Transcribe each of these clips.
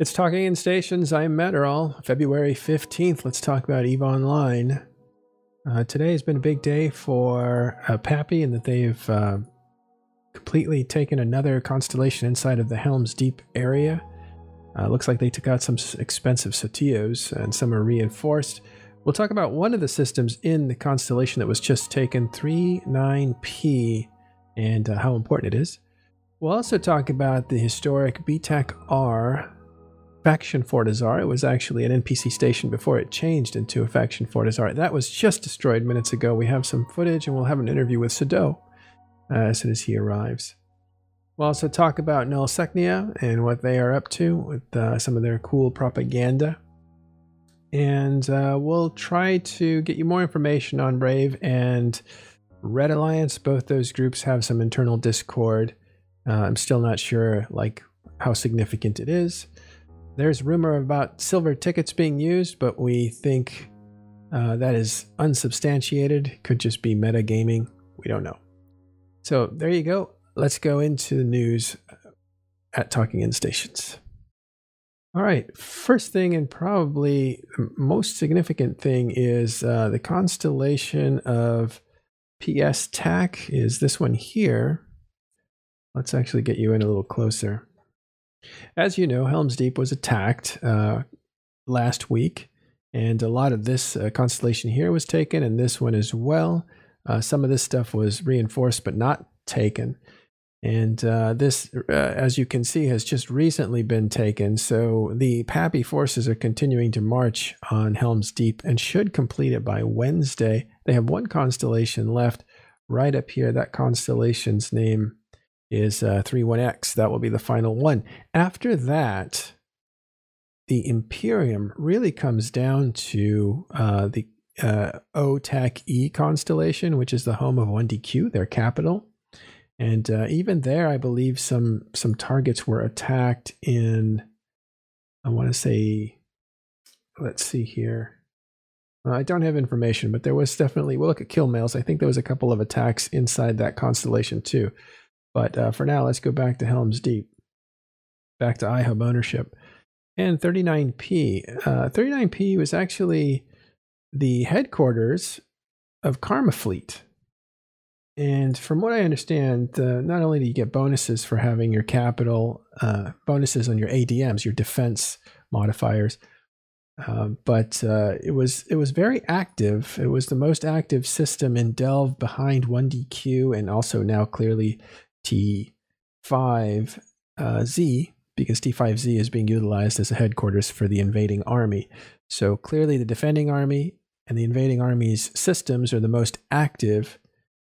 It's Talking in Stations. I'm Matterall. February 15th. Let's talk about EVE Online. Uh, today has been a big day for uh, Pappy in that they've uh, completely taken another constellation inside of the Helm's Deep area. Uh, looks like they took out some expensive Sotiyos and some are reinforced. We'll talk about one of the systems in the constellation that was just taken, 39P, and uh, how important it is. We'll also talk about the historic BTAC R faction Fortizar. It was actually an NPC station before it changed into a faction Fortizar. That was just destroyed minutes ago. We have some footage and we'll have an interview with Sado uh, as soon as he arrives. We'll also talk about Nullsechnaya and what they are up to with uh, some of their cool propaganda. And uh, we'll try to get you more information on Brave and Red Alliance. Both those groups have some internal discord. Uh, I'm still not sure like how significant it is. There's rumor about silver tickets being used, but we think uh, that is unsubstantiated. Could just be metagaming. We don't know. So there you go. Let's go into the news at Talking in Stations. All right. First thing, and probably most significant thing, is uh, the constellation of PS TAC is this one here. Let's actually get you in a little closer. As you know, Helm's Deep was attacked uh, last week, and a lot of this uh, constellation here was taken, and this one as well. Uh, some of this stuff was reinforced but not taken. And uh, this, uh, as you can see, has just recently been taken. So the Pappy forces are continuing to march on Helm's Deep and should complete it by Wednesday. They have one constellation left right up here. That constellation's name is uh, 31X. That will be the final one. After that, the Imperium really comes down to uh, the uh, OTAC E constellation, which is the home of 1DQ, their capital. And uh, even there, I believe some some targets were attacked in. I want to say, let's see here. Uh, I don't have information, but there was definitely. We'll look at kill mails. I think there was a couple of attacks inside that constellation too. But uh, for now, let's go back to Helm's Deep, back to iHub ownership. And 39P. Uh, 39P was actually the headquarters of Karma Fleet. And from what I understand, uh, not only do you get bonuses for having your capital, uh, bonuses on your ADMs, your defense modifiers, uh, but uh, it was it was very active. It was the most active system in Delve behind 1DQ, and also now clearly T5Z uh, because T5Z is being utilized as a headquarters for the invading army. So clearly, the defending army and the invading army's systems are the most active.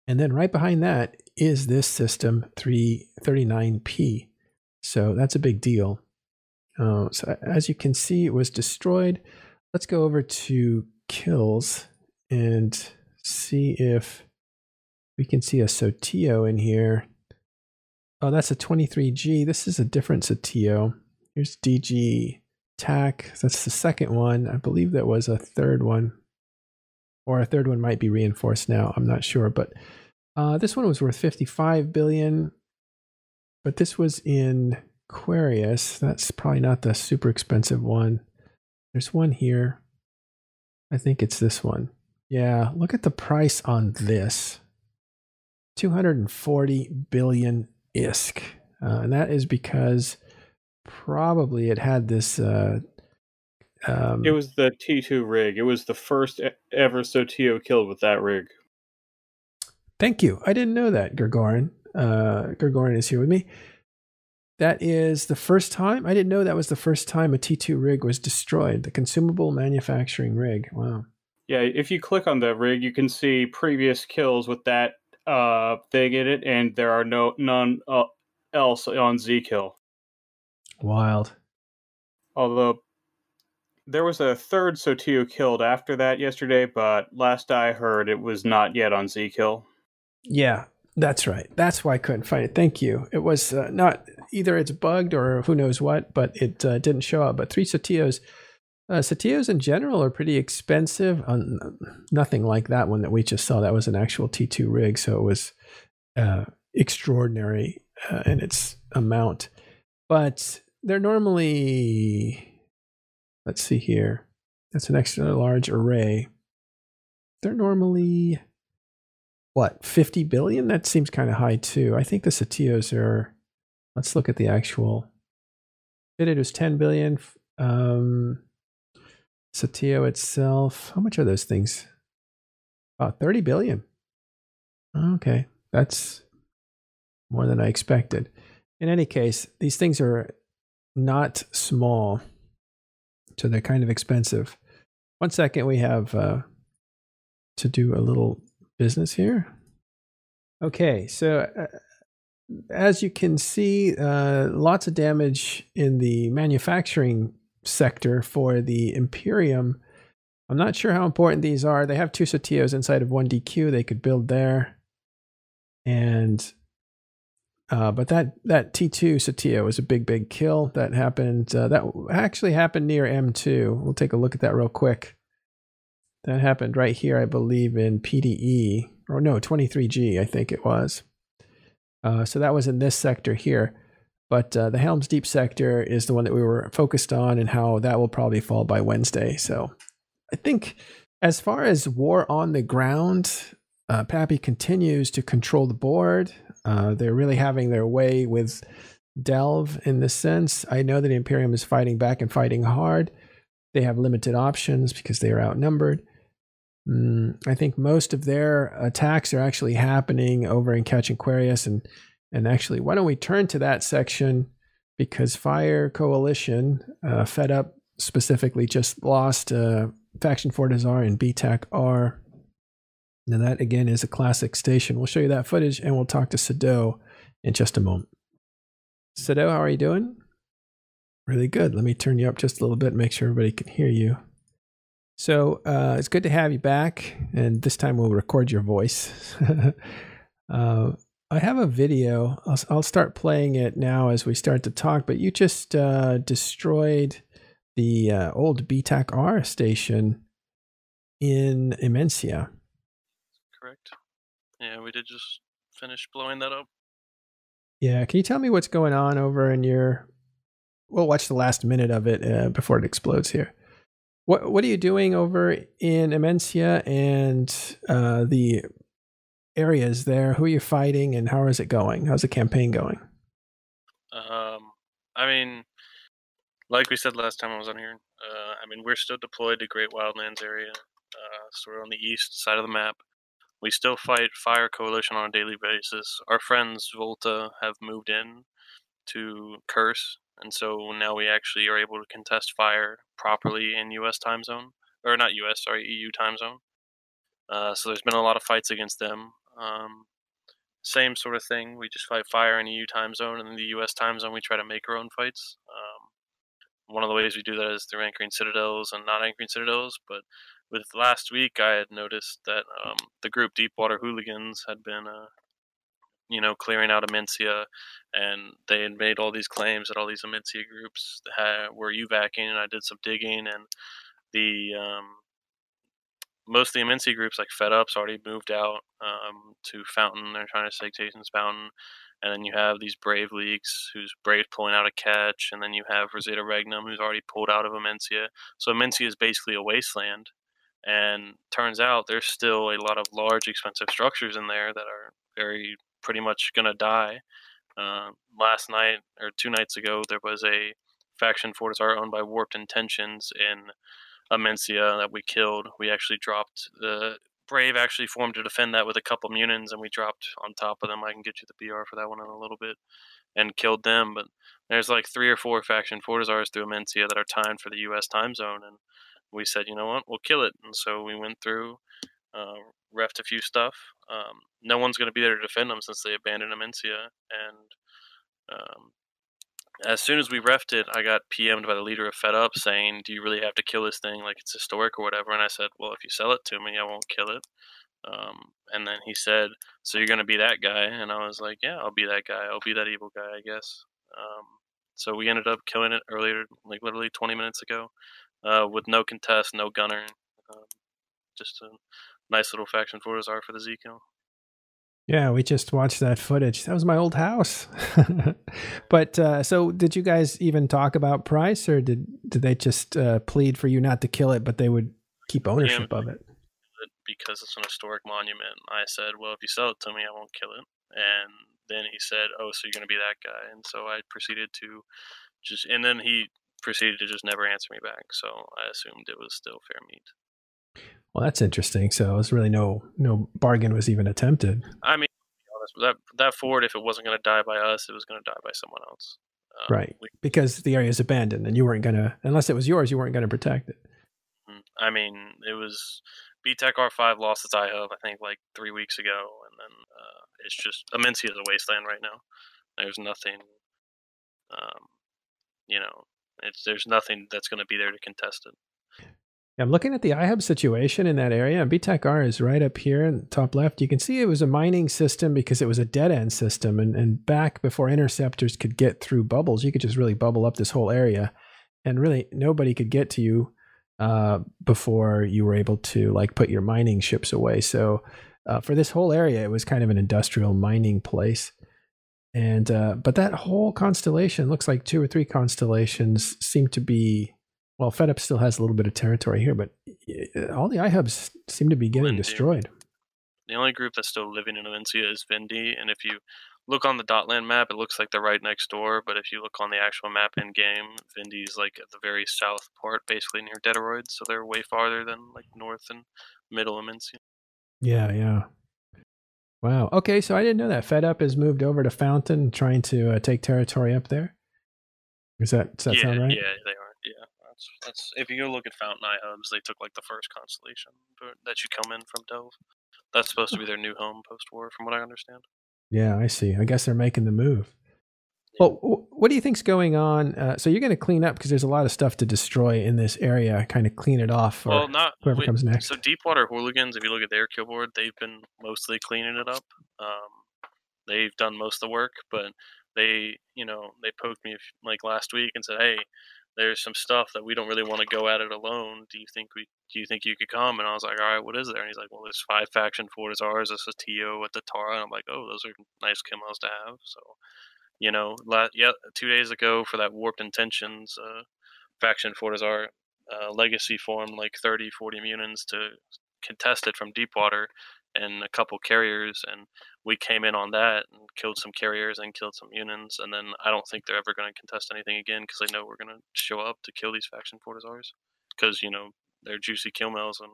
And then right behind that is this system 339P. So that's a big deal. Uh, so as you can see, it was destroyed. Let's go over to kills and see if we can see a Sotiyo in here. Oh, that's a 23G. This is a different Sotiyo. Here's DG TAC. That's the second one. I believe that was a third one. Or a third one might be reinforced now. I'm not sure. But uh, this one was worth 55 billion. But this was in Querious. That's probably not the super expensive one. There's one here. I think it's this one. Yeah, look at the price on this. 240 billion ISK. Uh, and that is because probably it had this. Uh, um, it was the T2 rig. It was the first ever Sotiyo killed with that rig. Thank you. I didn't know that, Gergorin. Uh, Gergorin is here with me. That is the first time. I didn't know that was the first time a T2 rig was destroyed. The consumable manufacturing rig. Wow. Yeah, if you click on the rig, you can see previous kills with that uh, thing in it, and there are no none uh, else on Zkill. Wild. Although there was a third Sotiyo killed after that yesterday, but last I heard, it was not yet on Zkill. Yeah, that's right. That's why I couldn't find it. Thank you. It was uh, not either it's bugged or who knows what, but it uh, didn't show up. But three Sotiyos uh, Sotiyos in general are pretty expensive. Um, nothing like that one that we just saw. That was an actual T2 rig, so it was uh, extraordinary uh, in its amount. But they're normally, let's see here. That's an extra large array. They're normally, what, 50 billion? That seems kind of high too. I think the Sotiyos are, let's look at the actual. Fitted was 10 billion. Um, Sotiyo itself, how much are those things? About 30 billion. Okay, that's more than I expected. In any case, these things are not small, so they're kind of expensive. One second, we have uh, to do a little business here. Okay, so uh, as you can see, uh, lots of damage in the manufacturing sector for the Imperium. I'm not sure how important these are. They have two Sotiyos inside of one DQ they could build there. And uh, but that that T2 Sotiyo was a big, big kill that happened. Uh, that actually happened near M2. We'll take a look at that real quick. That happened right here, I believe, in PDE or no 23G, I think it was. Uh, so that was in this sector here. But uh, the Helm's Deep sector is the one that we were focused on, and how that will probably fall by Wednesday. So I think as far as war on the ground, uh, Pappy continues to control the board. Uh, they're really having their way with Delve in this sense. I know that Imperium is fighting back and fighting hard. They have limited options because they are outnumbered. Mm, I think most of their attacks are actually happening over in Catch Querious and and actually, why don't we turn to that section because Fire Coalition, uh, Fed Up specifically, just lost uh, Faction Fortizar and BTAC R. Now that again is a classic station. We'll show you that footage and we'll talk to Sado in just a moment. Sado, how are you doing? Really good. Let me turn you up just a little bit, make sure everybody can hear you. So uh, it's good to have you back, and this time we'll record your voice. uh, I have a video. I'll, I'll, start playing it now as we start to talk. But you just uh, destroyed the uh, old BTAC R station in Immensea. Correct. Yeah, we did just finish blowing that up. Yeah, can you tell me what's going on over in your? We'll watch the last minute of it uh, before it explodes here. What What are you doing over in Immensea and uh, the areas there? Who are you fighting, and how is it going? How's the campaign going? Um, I mean, like we said last time I was on here, uh, I mean we're still deployed to Great Wildlands area, uh, so we're on the east side of the map. We still fight Fire Coalition on a daily basis. Our friends Volta have moved in to Curse, and so now we actually are able to contest fire properly in U.S. time zone, or not U.S. sorry EU time zone. Uh, so there's been a lot of fights against them. Um, same sort of thing. We just fight fire in EU time zone, and in the US time zone, we try to make our own fights. Um, one of the ways we do that is through anchoring citadels and not anchoring citadels. But with last week, I had noticed that um, the group Deepwater Hooligans had been, uh, you know, clearing out Immensea, and they had made all these claims that all these Immensea groups had, were UVACing, and I did some digging, and the um, most of the Immensea groups like Fed Up's already moved out um, to Fountain. They're trying to take Jason's Fountain. And then you have these Brave Leagues, who's Brave pulling out a catch. And then you have Rosita Regnum, who's already pulled out of Immensea. So Immensea is basically a wasteland. And turns out there's still a lot of large, expensive structures in there that are very pretty much going to die. Uh, last night, or two nights ago, there was a faction Fortizar owned by Warped Intentions in Immensea that we killed. We actually dropped the Brave actually formed to defend that with a couple Munins, and we dropped on top of them. I can get you the BR for that one in a little bit, and killed them. But there's like three or four faction Fortizars through Immensea that are timed for the U.S. time zone, and we said, you know what, we'll kill it. And so we went through, uh, refed a few stuff. Um, no one's going to be there to defend them since they abandoned Immensea, and um, as soon as we refed it, I got PM'd by the leader of Fed Up saying, "Do you really have to kill this thing? Like it's historic or whatever?" And I said, "Well, if you sell it to me, I won't kill it." Um, and then he said, "So you're gonna be that guy?" And I was like, "Yeah, I'll be that guy. I'll be that evil guy, I guess." Um, so we ended up killing it earlier, like literally 20 minutes ago, uh, with no contest, no gunner. Um, just a nice little faction Fortizar for the Z kill. Yeah, we just watched that footage. That was my old house. but uh, so, did you guys even talk about price, or did did they just uh, plead for you not to kill it, but they would keep ownership Yeah. of it? because it's an historic monument. I said, "Well, if you sell it to me, I won't kill it." And then he said, "Oh, so you're going to be that guy?" And so I proceeded to just, and then he proceeded to just never answer me back. So I assumed it was still fair meat. Well, that's interesting. So, was really no no bargain was even attempted. I mean, to that that fort, if it wasn't going to die by us, it was going to die by someone else. Um, Right. we- because the area is abandoned and you weren't gonna unless it was yours you weren't gonna protect it Mm, I mean, it was BTEC R5 lost its iHub, I think, like three weeks ago, and then uh, it's just Immensea is a wasteland right now. There's nothing, um, you know, it's there's nothing that's going to be there to contest it. I'm looking at the ihub situation in that area and btech-r is right up here in the top left. You can see it was a mining system because it was a dead-end system and, and back before interceptors could get through bubbles you could just really bubble up this whole area and really nobody could get to you uh, before you were able to like put your mining ships away. So uh, for this whole area it was kind of an industrial mining place. And uh, but that whole constellation looks like two or three constellations seem to be well fed up still has a little bit of territory here but uh, all the ihubs seem to be getting Lindy. destroyed The only group that's still living in Immensea is Vindi, and if you look on the Dotland map, it looks like they're right next door. But if you look on the actual map in game, Vindi's like at the very south part, basically near Detorid, so they're way farther than like north and middle Immensea. yeah yeah wow okay so i didn't know that fed up has moved over to fountain trying to uh, take territory up there is that does that yeah, sound right yeah, they are. Yeah, that's that's. If you go look at Fountain iHubs, they took like the first constellation that you come in from Dove. That's supposed to be their new home post-war, from what I understand. yeah i see i guess they're making the move well what do you think's going on uh, so you're going to clean up because there's a lot of stuff to destroy in this area kind of clean it off for well, not whoever we- comes next So Deepwater Hooligans, if you look at their kill board, they've been mostly cleaning it up. Um, they've done most of the work, but they, you know, they poked me like last week and said, "Hey, there's some stuff that we don't really want to go at it alone. Do you think we? Do you think you could come?" And I was like, "All right, what is there?" And he's like, "Well, there's five faction ours. There's a at the Tara." And I'm like, "Oh, those are nice kills to have." So, you know, la- yeah, two days ago for that warped intentions uh, faction Fortizar uh, legacy formed like 30, 40 Munins to contest it from Deepwater and a couple carriers, and we came in on that and killed some carriers and killed some Munins, and then I don't think they're ever going to contest anything again because they know we're going to show up to kill these faction Fortizars because you know they're juicy kill mills and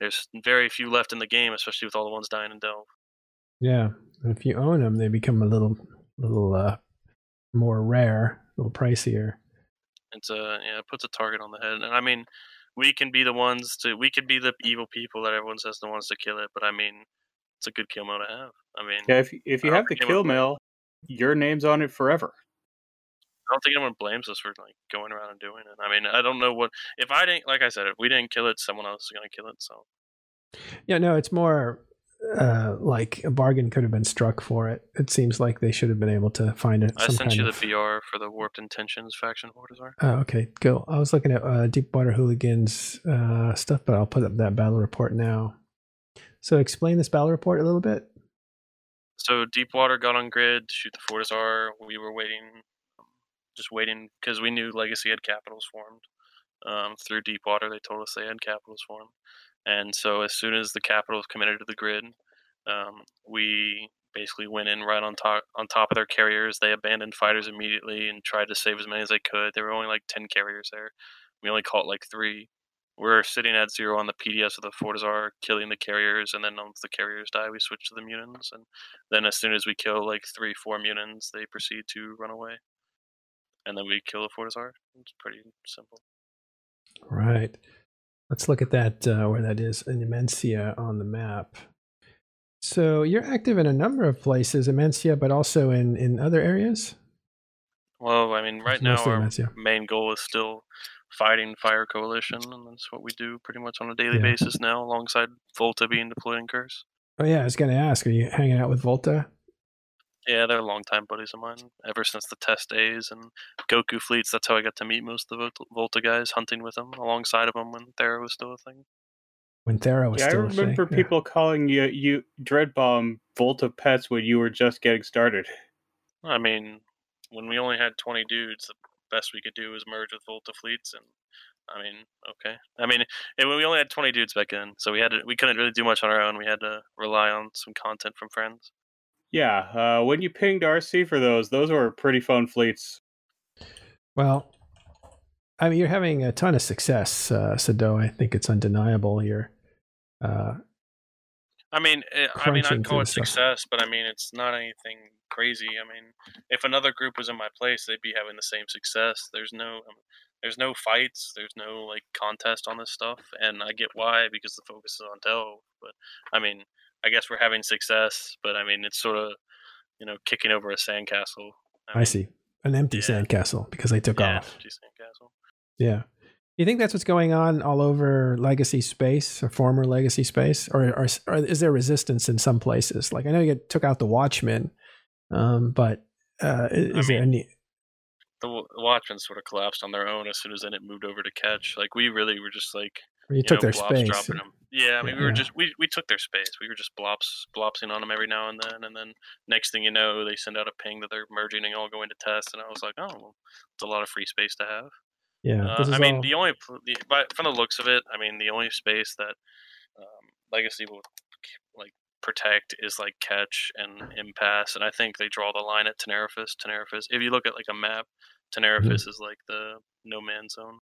there's very few left in the game, especially with all the ones dying in Delve. Yeah, and if you own them, they become a little, little uh, more rare, a little pricier. It's a yeah, it puts a target on the head, and I mean, we can be the ones to we could be the evil people that everyone says the ones to kill it, but I mean, it's a good kill mode to have. I mean, Yeah, if if you have the think kill would- mill, your name's on it forever. I don't think anyone blames us for like going around and doing it. I mean, I don't know what if I didn't like I said if we didn't kill it, someone else is gonna kill it. So Yeah, no, it's more uh, like a bargain could have been struck for it. It seems like they should have been able to find it. I sent you the of- VR for the Warped Intentions faction Fortizar. Oh, okay, cool. I was looking at uh, Deepwater Hooligans uh, stuff, but I'll put up that battle report now. So, explain this battle report a little bit. So Deepwater got on grid to shoot the Fortizar. We were waiting, um, just waiting because we knew Legacy had capitals formed. Um, through Deepwater, they told us they had capitals formed, and so as soon as the capitals committed to the grid, um, we basically went in right on top on top of their carriers. They abandoned fighters immediately and tried to save as many as they could. There were only like ten carriers there. We only caught like three. We're sitting at zero on the PDS of the Fortizar, killing the carriers, and then once the carriers die, we switch to the Munins, and then as soon as we kill like three, four Munins, they proceed to run away. And then we kill the Fortizar. It's pretty simple. Right. Let's look at that uh, where that is in Immensea on the map. So you're active in a number of places, Immensea, but also in in other areas. Well, I mean, right It's now our main goal is still fighting Fire Coalition, and that's what we do pretty much on a daily Yeah. basis now, alongside Volta being deployed in Curse. Oh yeah, I was going to ask. Are you hanging out with Volta? Yeah, they're longtime buddies of mine, ever since the test days and Goku fleets. That's how I got to meet most of the Volta- Volta guys, hunting with them alongside of them when Thera was still a thing. when Thera was Yeah, I still a thing. remember Yeah. people calling you you Dreadbomb Volta Pets when you were just getting started. I mean, when we only had 20 dudes, the best we could do was merge with Volta fleets, and I mean, okay. I mean, it, we only had 20 dudes back then, so we had to, we couldn't really do much on our own. We had to rely on some content from friends. Yeah, uh, when you pinged RC for those, those were pretty fun fleets. Well, I mean, you're having a ton of success, uh, Sado. I think it's undeniable. You're, uh, I mean, eh, I mean, I'd call through it stuff. success, but I mean, it's not anything crazy. I mean, if another group was in my place, they'd be having the same success. There's no, um, there's no fights. There's no like contest on this stuff, and I get why because the focus is on Delve. But I mean, I guess we're having success, but I mean, it's sort of, you know, kicking over a sandcastle. I mean, see, an empty yeah. sandcastle because they took yeah, off. empty sandcastle. Yeah. Do you think that's what's going on all over legacy space or former legacy space, or, or, or is there resistance in some places? Like I know you took out the Watchmen, um, but uh, is, I is there any? The Watchmen sort of collapsed on their own as soon as then it moved over to catch. Like we really were just like You, you took know, their space. dropping them. Yeah, I mean, we were just we, we took their space. We were just blops blopsing on them every now and then, and then next thing you know, they send out a ping that they're merging and all going to test, and I was like, oh, well, it's a lot of free space to have. Yeah, Uh, I mean, all- the only the, but from the looks of it, I mean, the only space that um, Legacy will like protect is like catch and Impass, and I think they draw the line at Tenerife. Tenerife. If you look at like a map, Tenerife Mm-hmm. is like the no man's zone.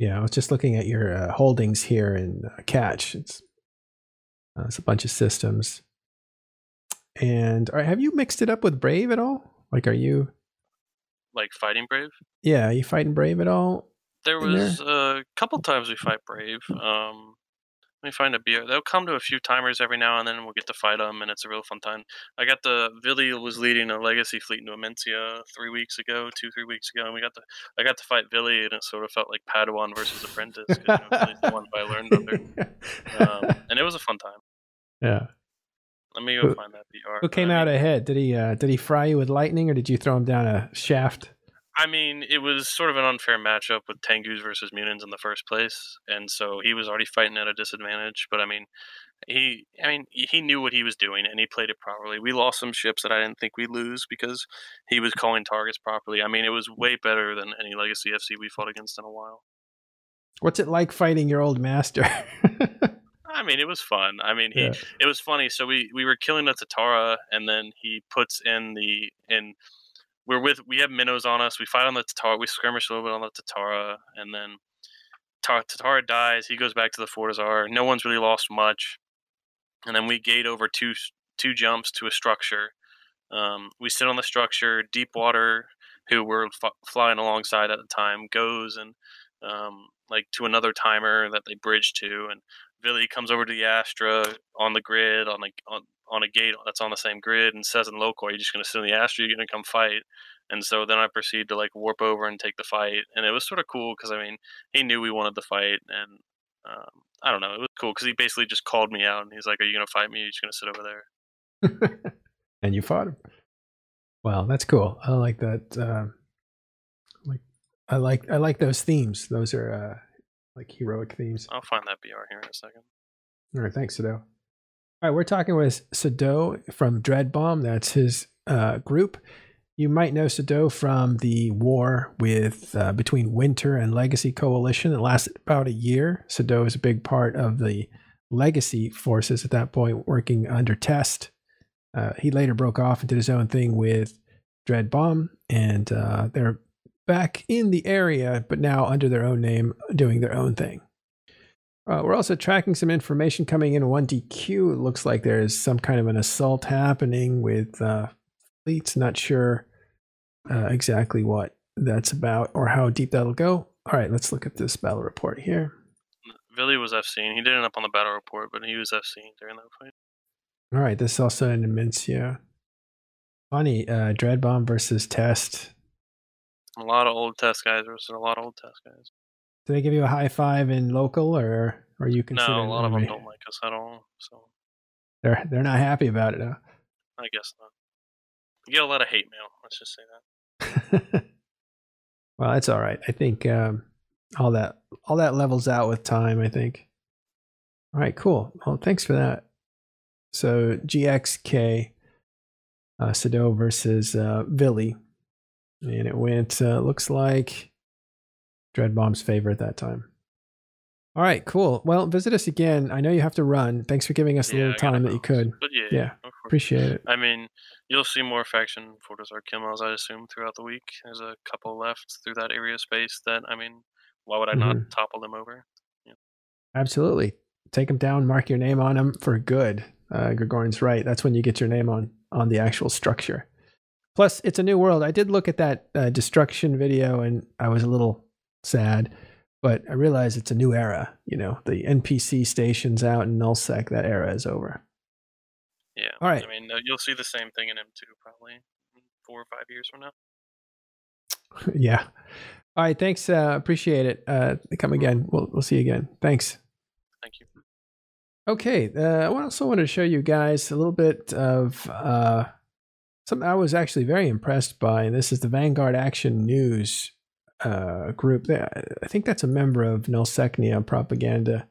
Yeah, I was just looking at your uh, holdings here in uh, Catch. It's uh, it's a bunch of systems. And all right, have you mixed it up with Brave at all? Like, are you? Like fighting brave. Yeah, are you fighting Brave at all? There in there? was a couple times we fight brave. Um, let me find a beer. They'll come to a few timers every now and then. and We'll get to fight them, and it's a real fun time. I got the Villy was leading a legacy fleet into Immensea three weeks ago, two three weeks ago, and we got the I got to fight Villy, and it sort of felt like Padawan versus Apprentice. you know, the one I learned under, um, and it was a fun time. yeah. Let me go Who- find that BR. Who came I out ahead? Did he uh, did he fry you with lightning, or did you throw him down a shaft? I mean, it was sort of an unfair matchup with Tengus versus Munins in the first place, and so he was already fighting at a disadvantage. But I mean, he, I mean, he knew what he was doing, and he played it properly. We lost some ships that I didn't think we'd lose because he was calling targets properly. I mean, it was way better than any Legacy FC we fought against in a while. What's it like fighting your old master? I mean, it was fun. I mean, he Yeah. it was funny. So we we were killing a Tatara, and then he puts in the in. We're with we have minnows on us. We fight on the Tatara. We skirmish a little bit on the Tatara, and then Ta- Tatara dies. He goes back to the Fortizar. No one's really lost much, and then we gate over two two jumps to a structure. Um, we sit on the structure. Deepwater, who we're f- flying alongside at the time, goes and um, like to another timer that they bridge to, and Billy comes over to the Astra on the grid on the on, on a gate that's on the same grid and says in local, "Are you just going to sit in the Astra? You're going to come fight." And so then I proceed to like warp over and take the fight, and it was sort of cool because I mean he knew we wanted the fight, and um, I don't know, it was cool because he basically just called me out and he's like, "Are you going to fight me? Or are you just going to sit over there?" and you fought him. Well, that's cool. I like that. Uh, like, I like I like those themes. Those are uh, like heroic themes. I'll find that BR here in a second. All right, thanks, Sado. All right, we're talking with Sado from Dreadbomb. That's his uh, group. You might know Sado from the war with uh, between Winter and Legacy Coalition. It lasted about a year. Sado is a big part of the Legacy forces at that point, working under Test. Uh, he later broke off and did his own thing with Dreadbomb, and uh, they're back in the area, but now under their own name, doing their own thing. Uh, we're also tracking some information coming in 1DQ. It looks like there's some kind of an assault happening with uh, fleets. Not sure uh, exactly what that's about or how deep that'll go. All right, let's look at this battle report here. Billy was FC. He did end up on the battle report, but he was FC during that fight. All right, this is also in Immensea. Funny, uh, Dreadbomb versus Test. A lot of old test guys versus a lot of old test guys. Did they give you a high five in local, or are you considered? No, a lot of them don't like us at all. So They're they're not happy about it. Huh? I guess not. You get a lot of hate mail. Let's just say that. well, it's all right. I think um, all that all that levels out with time. I think. All right, cool. Well, thanks for that. So GXK, uh, Sado versus uh, Billy, and it went. Uh, looks like Dreadbomb's favor at that time. All right, cool. Well, visit us again. I know you have to run. Thanks for giving us a Yeah, little time that you could. But yeah, Yeah. Appreciate it. I mean, you'll see more faction photos or kills, I assume, throughout the week. There's a couple left through that area space that, I mean, why would I not Mhm. topple them over? Absolutely. Take them down, mark your name on them for good. Uh, Gregorian's right. That's when you get your name on on the actual structure. Plus, it's a new world. I did look at that uh, destruction video and I was a little sad, but I realized it's a new era. You know, the NPC stations out in Nullsec, that era is over. Yeah. All right. I mean, you'll see the same thing in M2 probably four or five years from now. yeah. All right. Thanks. Uh, appreciate it. Uh, come again. We'll, we'll see you again. Thanks. Thank you. Okay, uh, I also wanted to show you guys a little bit of uh, something I was actually very impressed by. And this is the Vanguard Action News uh, group. I think that's a member of Nullsechnaya Propaganda.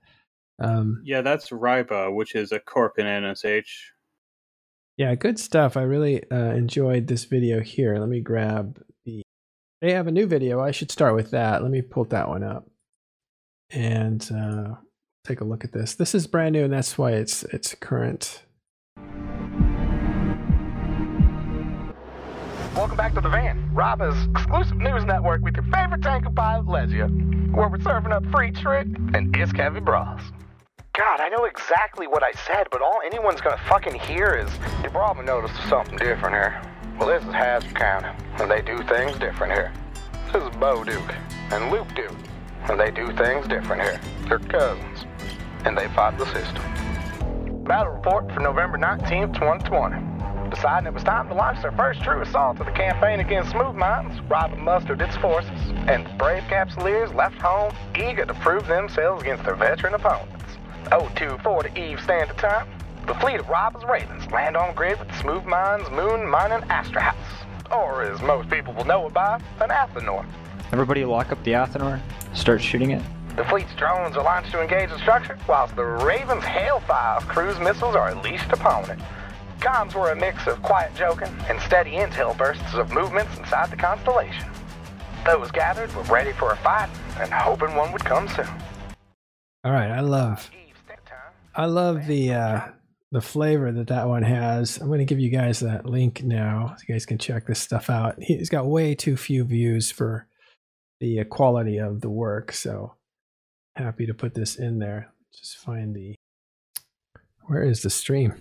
Um, Yeah, that's Ryba, which is a corp in NSH. yeah, good stuff. I really uh, enjoyed this video here. Let me grab the. They have a new video. I should start with that. Let me pull that one up and uh, take a look at this. This is brand new, and that's why it's it's current. Welcome back to the van, Roba's exclusive news network with your favorite tanker pilot, Legia, where we're serving up free trick and isk heavy bras. God, I know exactly what I said, but all anyone's gonna fucking hear is you probably noticed something different here. Well, this is Hazard County, and they do things different here. This is Bo Duke and Luke Duke, and they do things different here. They're cousins, and they fight the system. Battle report for November 19th, 2020. Deciding it was time to launch their first true assault of the campaign against Smooth Mountains, Robin mustered its forces, and brave Capsuleers left home eager to prove themselves against their veteran opponents. 024 to Eve Standard Time, the fleet of Robin's Ravens land on grid with Smooth Mines Moon Mining Astra House, or as most people will know it by, an Athanor. Everybody lock up the Athanor, start shooting it. The fleet's drones are launched to engage the structure, whilst the Raven's Hailfire cruise missiles are unleashed upon it. Comms were a mix of quiet joking and steady intel bursts of movements inside the constellation. Those gathered were ready for a fight and hoping one would come soon. All right, I love. I love the uh, the flavor that that one has. I'm going to give you guys that link now, so you guys can check this stuff out. He's got way too few views for the uh, quality of the work, so happy to put this in there. Just find the where is the stream?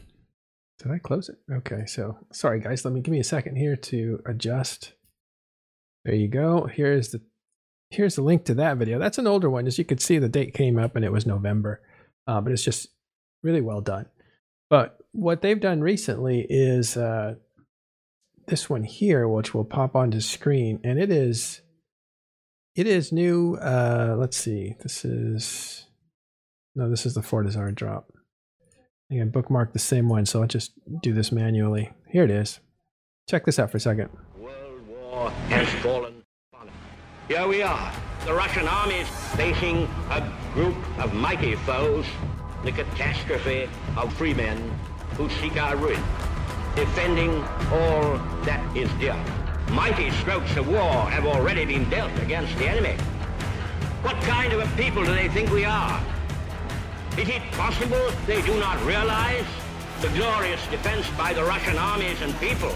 Did I close it? Okay, so sorry guys. Let me give me a second here to adjust. There you go. Here's the here's the link to that video. That's an older one. As you could see, the date came up and it was November, uh, but it's just really well done. But what they've done recently is uh, this one here, which will pop onto screen, and it is it is new. Uh, let's see. This is no, this is the Fortizar drop. I bookmarked the same one, so I'll just do this manually. Here it is. Check this out for a second. World War has fallen. Here we are, the Russian armies facing a group of mighty foes, the catastrophe of free men who seek our ruin, defending all that is dear. Mighty strokes of war have already been dealt against the enemy. What kind of a people do they think we are? Is it possible they do not realize the glorious defense by the Russian armies and people?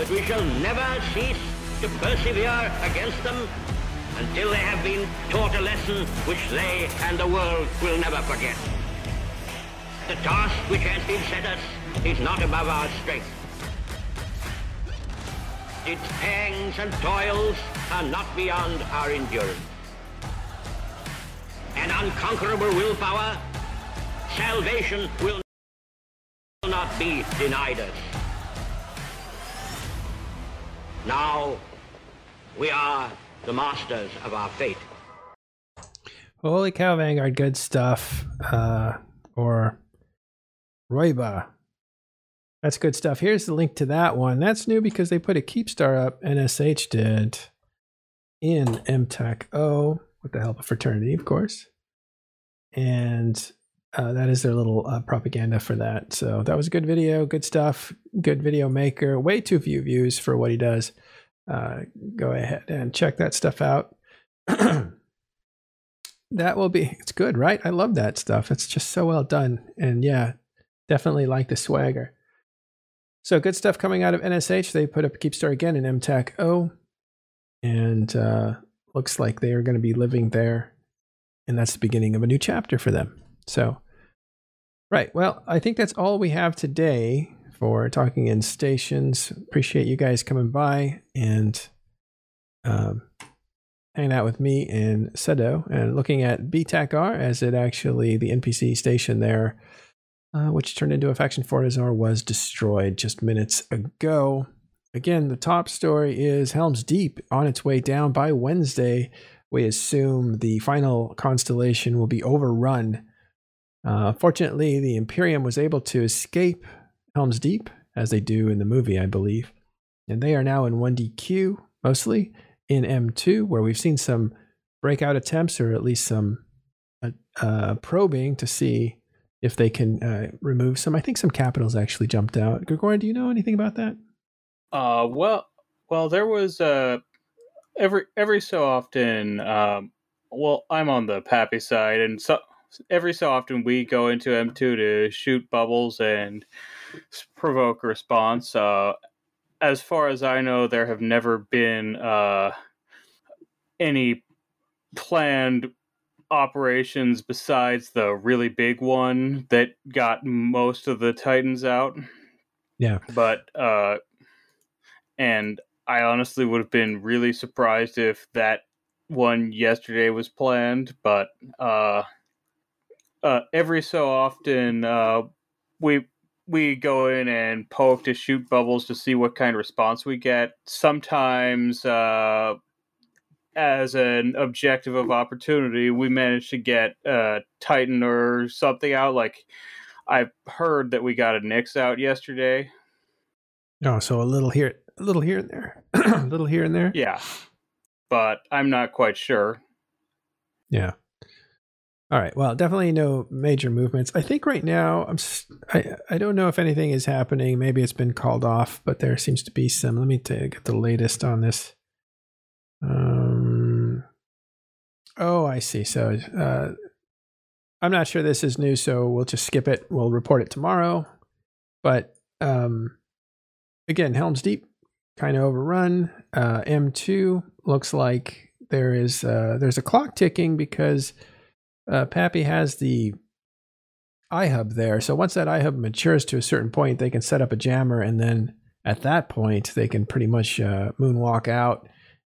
that we shall never cease to persevere against them until they have been taught a lesson which they and the world will never forget. The task which has been set us is not above our strength. Its pangs and toils are not beyond our endurance. An unconquerable willpower, salvation will not be denied us. Now, we are the masters of our fate. Holy cow, Vanguard, good stuff. Uh, or Roiba. That's good stuff. Here's the link to that one. That's new because they put a Keepstar up, NSH did, in MTech O with the help of Fraternity, of course. And uh, that is their little uh, propaganda for that. So that was a good video, good stuff, good video maker. Way too few views for what he does. Uh, go ahead and check that stuff out. that will be it's good, right? I love that stuff. It's just so well done, and yeah, definitely like the swagger. So good stuff coming out of NSH. They put up Keepstar again in MTAC O, and uh, looks like they are going to be living there, and that's the beginning of a new chapter for them. So, right. Well, I think that's all we have today for talking in stations. Appreciate you guys coming by and um, hanging out with me in Sedo and looking at BTAC-R as it actually, the NPC station there, uh, which turned into a faction Fortizar, was destroyed just minutes ago. Again, the top story is Helm's Deep on its way down by Wednesday. We assume the final constellation will be overrun uh, fortunately, the Imperium was able to escape Helm's Deep, as they do in the movie, I believe. And they are now in 1DQ, mostly in M2, where we've seen some breakout attempts or at least some uh, uh, probing to see if they can uh, remove some. I think some capitals actually jumped out. Gregorian, do you know anything about that? Uh, well, well, there was uh, every every so often. Um, well, I'm on the Pappy side, and so every so often we go into M2 to shoot bubbles and provoke response. Uh, as far as I know, there have never been uh, any planned operations besides the really big one that got most of the Titans out. Yeah. But, uh, and I honestly would have been really surprised if that one yesterday was planned, but, uh, uh, every so often uh, we we go in and poke to shoot bubbles to see what kind of response we get. Sometimes, uh, as an objective of opportunity, we manage to get a Titan or something out. Like I've heard that we got a Nyx out yesterday. Oh, so a little here, a little here and there, a little here and there. Yeah, but I'm not quite sure. Yeah. All right. Well, definitely no major movements. I think right now I'm I I don't know if anything is happening. Maybe it's been called off, but there seems to be some. Let me take, get the latest on this. Um. Oh, I see. So, uh, I'm not sure this is new, so we'll just skip it. We'll report it tomorrow. But um, again, Helm's Deep kind of overrun. Uh, M2 looks like there is uh, there's a clock ticking because uh, Pappy has the iHub there. So once that iHub matures to a certain point, they can set up a jammer, and then at that point, they can pretty much uh, moonwalk out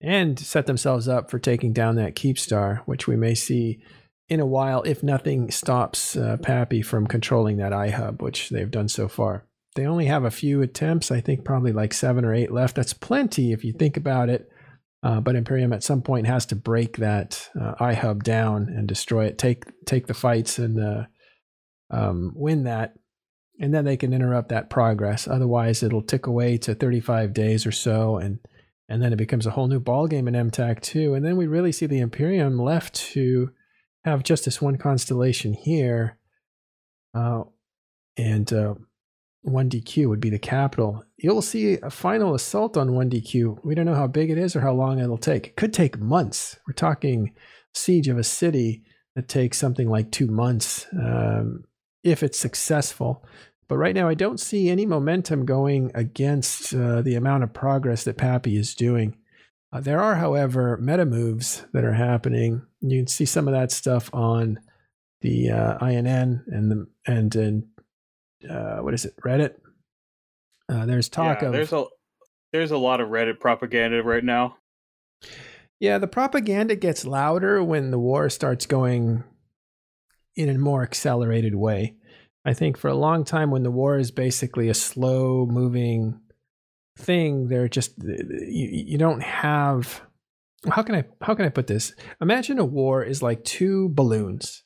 and set themselves up for taking down that Keep Star, which we may see in a while if nothing stops uh, Pappy from controlling that iHub, which they've done so far. They only have a few attempts, I think probably like seven or eight left. That's plenty if you think about it. Uh, but Imperium at some point has to break that uh, iHub down and destroy it, take take the fights and uh, um, win that, and then they can interrupt that progress. Otherwise, it'll tick away to 35 days or so, and and then it becomes a whole new ballgame in MTAC 2. And then we really see the Imperium left to have just this one constellation here, uh, and uh, 1DQ would be the capital. You'll see a final assault on 1DQ. We don't know how big it is or how long it'll take. It could take months. We're talking siege of a city that takes something like two months um, if it's successful. But right now, I don't see any momentum going against uh, the amount of progress that Pappy is doing. Uh, there are, however, meta moves that are happening. You can see some of that stuff on the uh, INN and the and, and uh, what is it Reddit. Uh, there's talk yeah, of there's a there's a lot of Reddit propaganda right now. Yeah, the propaganda gets louder when the war starts going in a more accelerated way. I think for a long time, when the war is basically a slow moving thing, they're just you, you don't have. How can I how can I put this? Imagine a war is like two balloons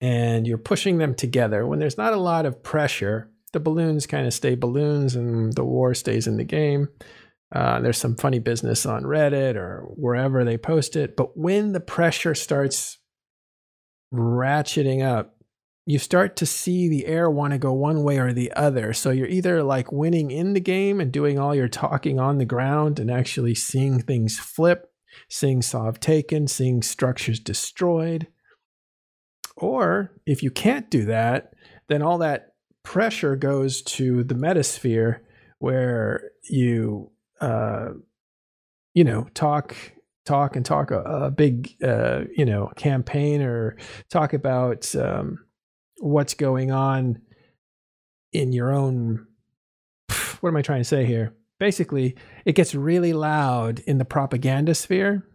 and you're pushing them together. When there's not a lot of pressure, the balloons kind of stay balloons and the war stays in the game. Uh, there's some funny business on Reddit or wherever they post it. But when the pressure starts ratcheting up, you start to see the air want to go one way or the other. So you're either like winning in the game and doing all your talking on the ground and actually seeing things flip, seeing Sov taken, seeing structures destroyed. Or if you can't do that, then all that pressure goes to the metasphere where you uh, you know talk talk and talk a, a big uh, you know campaign or talk about um, what's going on in your own what am i trying to say here? Basically it gets really loud in the propaganda sphere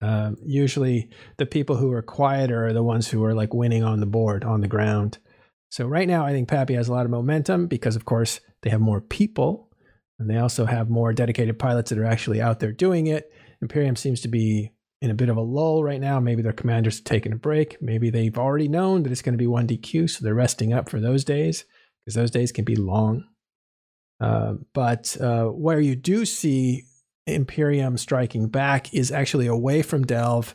um, usually the people who are quieter are the ones who are like winning on the board on the ground so right now i think pappy has a lot of momentum because of course they have more people and they also have more dedicated pilots that are actually out there doing it imperium seems to be in a bit of a lull right now. Maybe their commanders are taking a break. Maybe they've already known that it's going to be 1DQ, so they're resting up for those days because those days can be long. Uh, but uh, where you do see Imperium striking back is actually away from Delve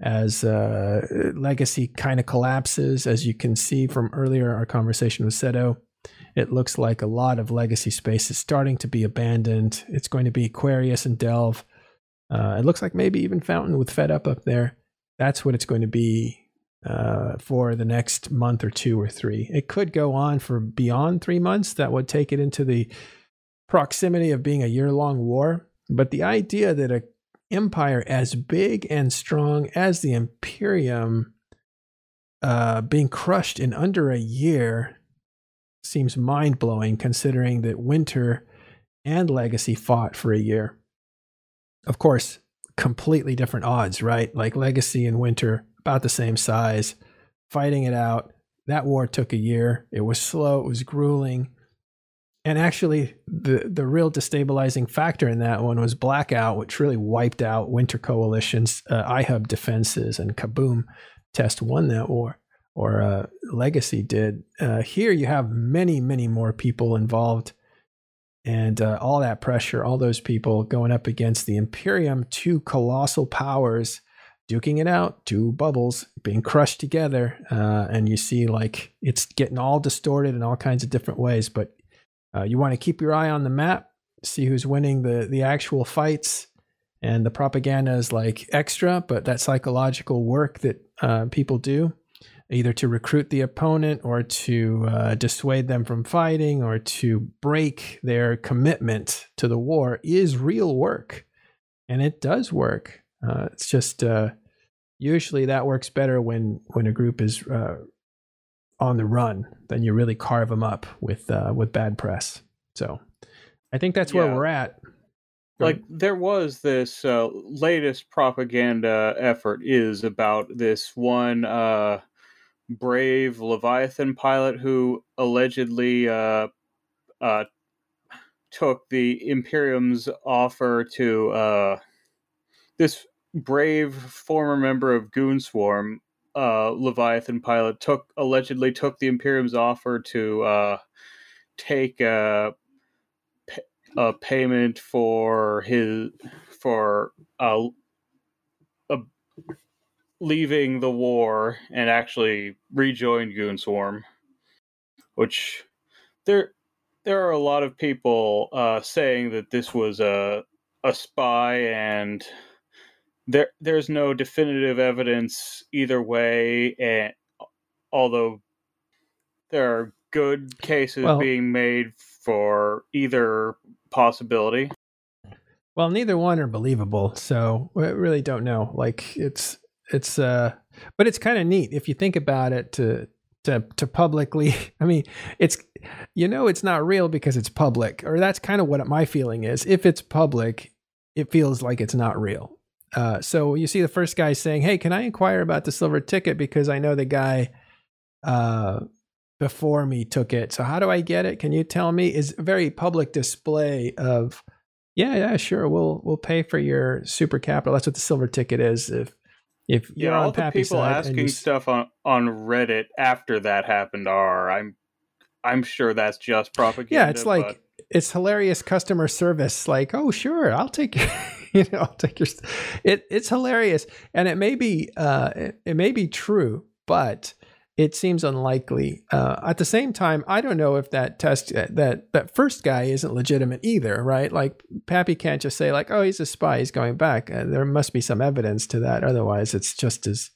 as uh, Legacy kind of collapses. As you can see from earlier our conversation with Seto, it looks like a lot of Legacy space is starting to be abandoned. It's going to be Querious and Delve uh, it looks like maybe even Fountain with Fed Up up there. That's what it's going to be uh, for the next month or two or three. It could go on for beyond three months. That would take it into the proximity of being a year long war. But the idea that an empire as big and strong as the Imperium uh, being crushed in under a year seems mind blowing considering that Winter and Legacy fought for a year of course, completely different odds, right? Like Legacy and Winter, about the same size, fighting it out. That war took a year. It was slow, it was grueling. And actually, the, the real destabilizing factor in that one was Blackout, which really wiped out Winter Coalition's uh, iHub defenses, and Kaboom Test won that war, or uh, Legacy did. Uh, here, you have many, many more people involved and uh, all that pressure, all those people going up against the Imperium, two colossal powers duking it out, two bubbles being crushed together, uh, and you see like it's getting all distorted in all kinds of different ways. But uh, you want to keep your eye on the map, see who's winning the the actual fights, and the propaganda is like extra, but that psychological work that uh, people do either to recruit the opponent or to uh, dissuade them from fighting or to break their commitment to the war is real work. And it does work. Uh, it's just uh, usually that works better when, when a group is on the run then you really carve them up with, uh, with bad press. So I think that's yeah. where we're at. Like there was this uh, latest propaganda effort is about this one brave Leviathan pilot who allegedly uh, uh, took the Imperium's offer to uh, this brave former member of Goon Swarm, uh, Leviathan pilot, took allegedly took the Imperium's offer to uh, take a, a payment for his for a, a leaving the war and actually rejoined Goonswarm, which there there are a lot of people uh, saying that this was a a spy and there there's no definitive evidence either way and although there are good cases well, being made for either possibility. Well neither one are believable so we really don't know. Like it's it's uh but it's kind of neat if you think about it to to to publicly i mean it's you know it's not real because it's public or that's kind of what my feeling is. If it's public it feels like it's not real uh, so you see the first guy saying hey can i inquire about the silver ticket because i know the guy uh, before me took it so how do i get it can you tell me is very public display of yeah yeah sure we'll we'll pay for your super capital that's what the silver ticket is if if yeah, all the people asking you... stuff on on Reddit after that happened are I'm I'm sure that's just propaganda. Yeah, it's like but... it's hilarious customer service. Like, oh sure, I'll take you know, I'll take your. It it's hilarious, and it may be uh it, it may be true, but it seems unlikely. Uh, at the same time, I don't know if that test uh, that that first guy isn't legitimate either, right? Like Pappy can't just say like, "Oh, he's a spy, he's going back." Uh, there must be some evidence to that. Otherwise, it's just as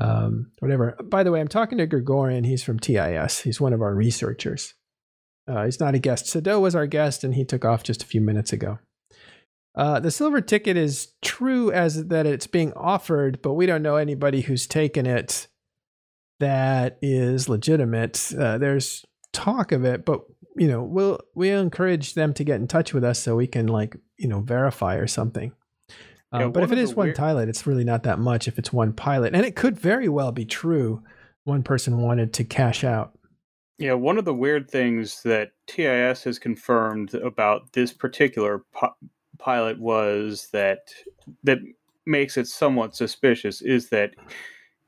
um, whatever. By the way, I'm talking to Gregorian. He's from TIS. He's one of our researchers. Uh, he's not a guest. Sado was our guest, and he took off just a few minutes ago. Uh, the silver ticket is true as that it's being offered, but we don't know anybody who's taken it that is legitimate. Uh, there's talk of it, but you know, we'll we encourage them to get in touch with us so we can like you know verify or something. Um, Yeah, but if it is one weird- pilot, it's really not that much. If it's one pilot, and it could very well be true, one person wanted to cash out. Yeah, one of the weird things that TIS has confirmed about this particular pilot was that that makes it somewhat suspicious is that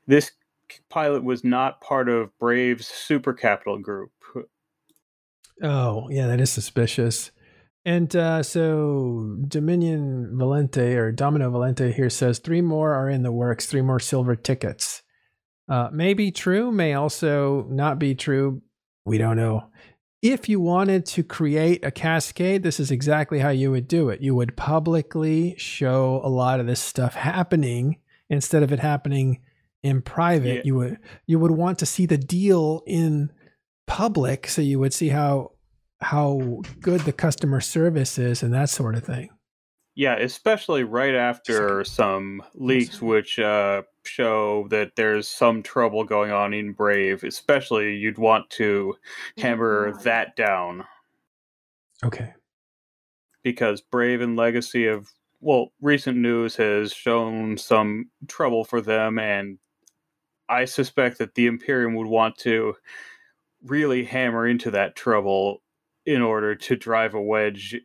this pilot was not part of Brave's super capital group. Oh, yeah, that is suspicious. And uh, so Dominion Valente or Domino Valente here says three more are in the works, three more silver tickets. Uh, may be true, may also not be true. We don't know. If you wanted to create a cascade, this is exactly how you would do it. You would publicly show a lot of this stuff happening instead of it happening in private. Yeah. You would you would want to see the deal in public so you would see how how good the customer service is and that sort of thing. Yeah, especially right after some leaks which uh, show that there's some trouble going on in Brave. Especially, you'd want to hammer that down. Okay. because Brave and Legacy of well, recent news has shown some trouble for them, and I suspect that the Imperium would want to really hammer into that trouble in order to drive a wedge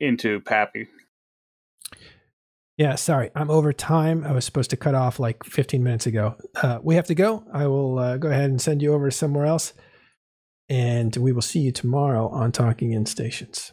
into Pappy. Yeah, sorry. I'm over time. I was supposed to cut off like 15 minutes ago. Uh, we have to go. I will uh, go ahead and send you over somewhere else. And we will see you tomorrow on Talking in Stations.